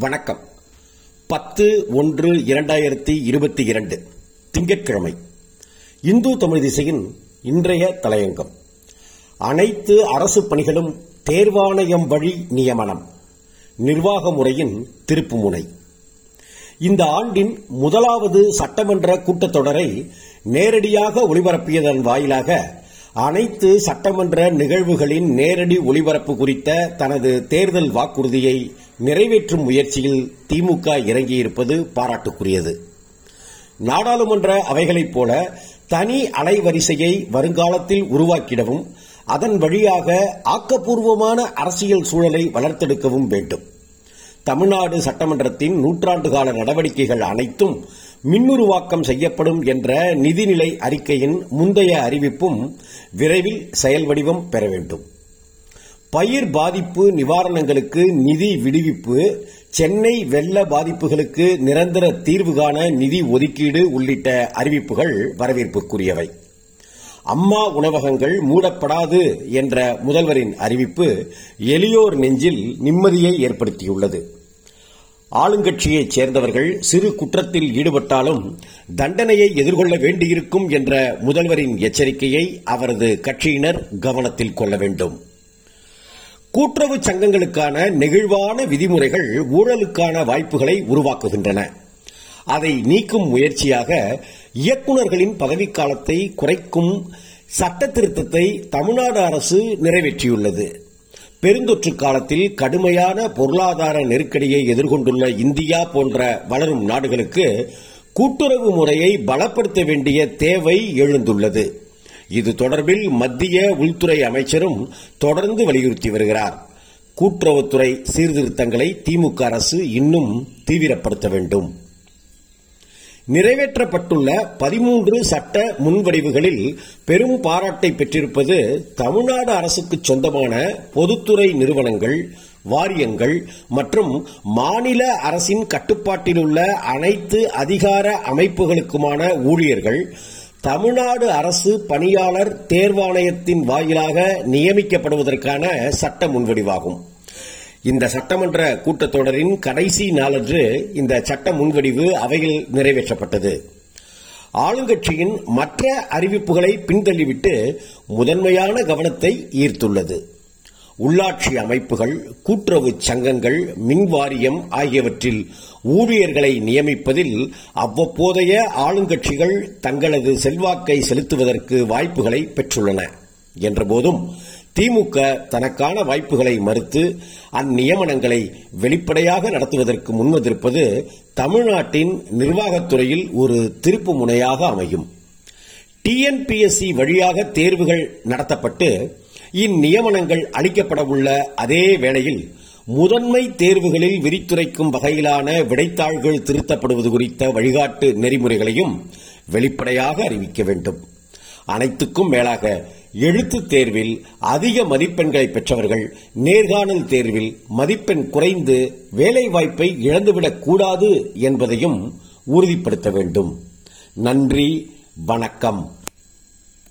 வணக்கம். பத்து ஒன்று இரண்டாயிரத்தி இருபத்தி இரண்டு. திங்கட்கிழமை. இந்து தமிழ் திசையின் இன்றைய தலையங்கம். அனைத்து அரசு பணிகளும் தேர்வாணையம் வழி நியமனம். நிர்வாக முறையின் திருப்புமுனை. இந்த ஆண்டின் முதலாவது சட்டமன்ற கூட்டத்தொடரை நேரடியாக ஒளிபரப்பியதன் வாயிலாக அனைத்து சட்டமன்ற நிகழ்வுகளின் நேரடி ஒளிபரப்பு குறித்த தனது தேர்தல் வாக்குறுதியை நிறைவேற்றும் முயற்சியில் திமுக இறங்கியிருப்பது பாராட்டுக்குரியது. நாடாளுமன்ற அவைகளைப் போல தனி அலைவரிசையை வருங்காலத்தில் உருவாக்கிடவும் அதன் வழியாக ஆக்கப்பூர்வமான அரசியல் சூழலை வளர்த்தெடுக்கவும் வேண்டும். தமிழ்நாடு சட்டமன்றத்தின் நூற்றாண்டு கால நடவடிக்கைகள் அனைத்தும் மின்னுருவாக்கம் செய்யப்படும் என்ற நிதிநிலை அறிக்கையின் முந்தைய அறிவிப்பும் விரைவில் செயல் வடிவம் பெற வேண்டும். பயிர் பாதிப்பு நிவாரணங்களுக்கு நிதி விடுவிப்பு சென்னை வெள்ள பாதிப்புகளுக்கு நிரந்தர தீர்வு காண நிதி ஒதுக்கீடு உள்ளிட்ட அறிவிப்புகள் வரவேற்புக்குரியவை. அம்மா உணவகங்கள் மூடப்படாது என்ற முதல்வரின் அறிவிப்பு எளியோர் நெஞ்சில் நிம்மதியை ஏற்படுத்தியுள்ளது. ஆளுங்கட்சியைச் சேர்ந்தவர்கள் சிறு குற்றத்தில் ஈடுபட்டாலும் தண்டனையை எதிர்கொள்ள வேண்டியிருக்கும் என்ற முதல்வரின் எச்சரிக்கையை அவரது கட்சியினர் கவனத்தில் கொள்ள வேண்டும். கூட்டுறவு சங்கங்களுக்கான நெகிழ்வான விதிமுறைகள் ஊழலுக்கான வாய்ப்புகளை உருவாக்குகின்றன. அதை நீக்கும் முயற்சியாக இயக்குநர்களின் பதவிக்காலத்தை குறைக்கும் சட்ட திருத்தத்தை தமிழ்நாடு அரசு நிறைவேற்றியுள்ளது. பெருந்தொற்று காலத்தில் கடுமையான பொருளாதார நெருக்கடியை எதிர்கொண்டுள்ள இந்தியா போன்ற வளரும் நாடுகளுக்கு கூட்டுறவு முறையை பலப்படுத்த வேண்டிய தேவை எழுந்துள்ளது. இது தொடர்பில் மத்திய உள்துறை அமைச்சரும் தொடர்ந்து வலியுறுத்தி வருகிறார். கூட்டுறவுத்துறை சீர்திருத்தங்களை திமுக அரசு இன்னும் தீவிரப்படுத்த வேண்டும். நிறைவேற்றப்பட்டுள்ள பதிமூன்று சட்ட முன்வடிவுகளில் பெரும் பாராட்டை பெற்றிருப்பது தமிழ்நாடு அரசுக்கு சொந்தமான பொதுத்துறை நிறுவனங்கள் வாரியங்கள் மற்றும் மாநில அரசின் கட்டுப்பாட்டில் உள்ள அனைத்து அதிகார அமைப்புகளுக்குமான ஊழியர்கள் தமிழ்நாடு அரசு பணியாளர் தேர்வாணையத்தின் வாயிலாக நியமிக்கப்படுவதற்கான சட்ட முன்வடிவாகும். இந்த சட்டமன்ற கூட்டத்தொடரின் கடைசி நாளன்று இந்த சட்ட முன்வடிவு அவையில் நிறைவேற்றப்பட்டது. ஆளுங்கட்சியின் மற்ற அறிவிப்புகளை பின்தள்ளிவிட்டு முதன்மையான கவனத்தை ஈர்த்துள்ளது. உள்ளாட்சி அமைப்புகள் கூட்டுறவு சங்கங்கள் மின்வாரியம் ஆகியவற்றில் ஊழியர்களை நியமிப்பதில் அவ்வப்போதைய ஆளுங்கட்சிகள் தங்களது செல்வாக்கை செலுத்துவதற்கு வாய்ப்புகளை பெற்றுள்ளன. என்றபோதும் திமுக தனக்கான வாய்ப்புகளை மறுத்து அந்நியமனங்களை வெளிப்படையாக நடத்துவதற்கு முன்வந்திருப்பது தமிழ்நாட்டின் நிர்வாகத்துறையில் ஒரு திருப்பு முனையாக அமையும். டிஎன்பிஎஸ்சி வழியாக தேர்வுகள் நடத்தப்பட்டு இந்நியமனங்கள் அளிக்கப்படவுள்ள அதே வேளையில் முதன்மை தேர்வுகளில் விரித்துரைக்கும் வகையிலான விடைத்தாள்கள் திருத்தப்படுவது குறித்த வழிகாட்டு நெறிமுறைகளையும் வெளிப்படையாக அறிவிக்க வேண்டும். அனைத்துக்கும் மேலாக எழுத்து தேர்வில் அதிக மதிப்பெண்களை பெற்றவர்கள் நேர்காணல் தேர்வில் மதிப்பெண் குறைந்து வேலைவாய்ப்பை இழந்துவிடக் கூடாது என்பதையும் உறுதிப்படுத்த வேண்டும். நன்றி வணக்கம்.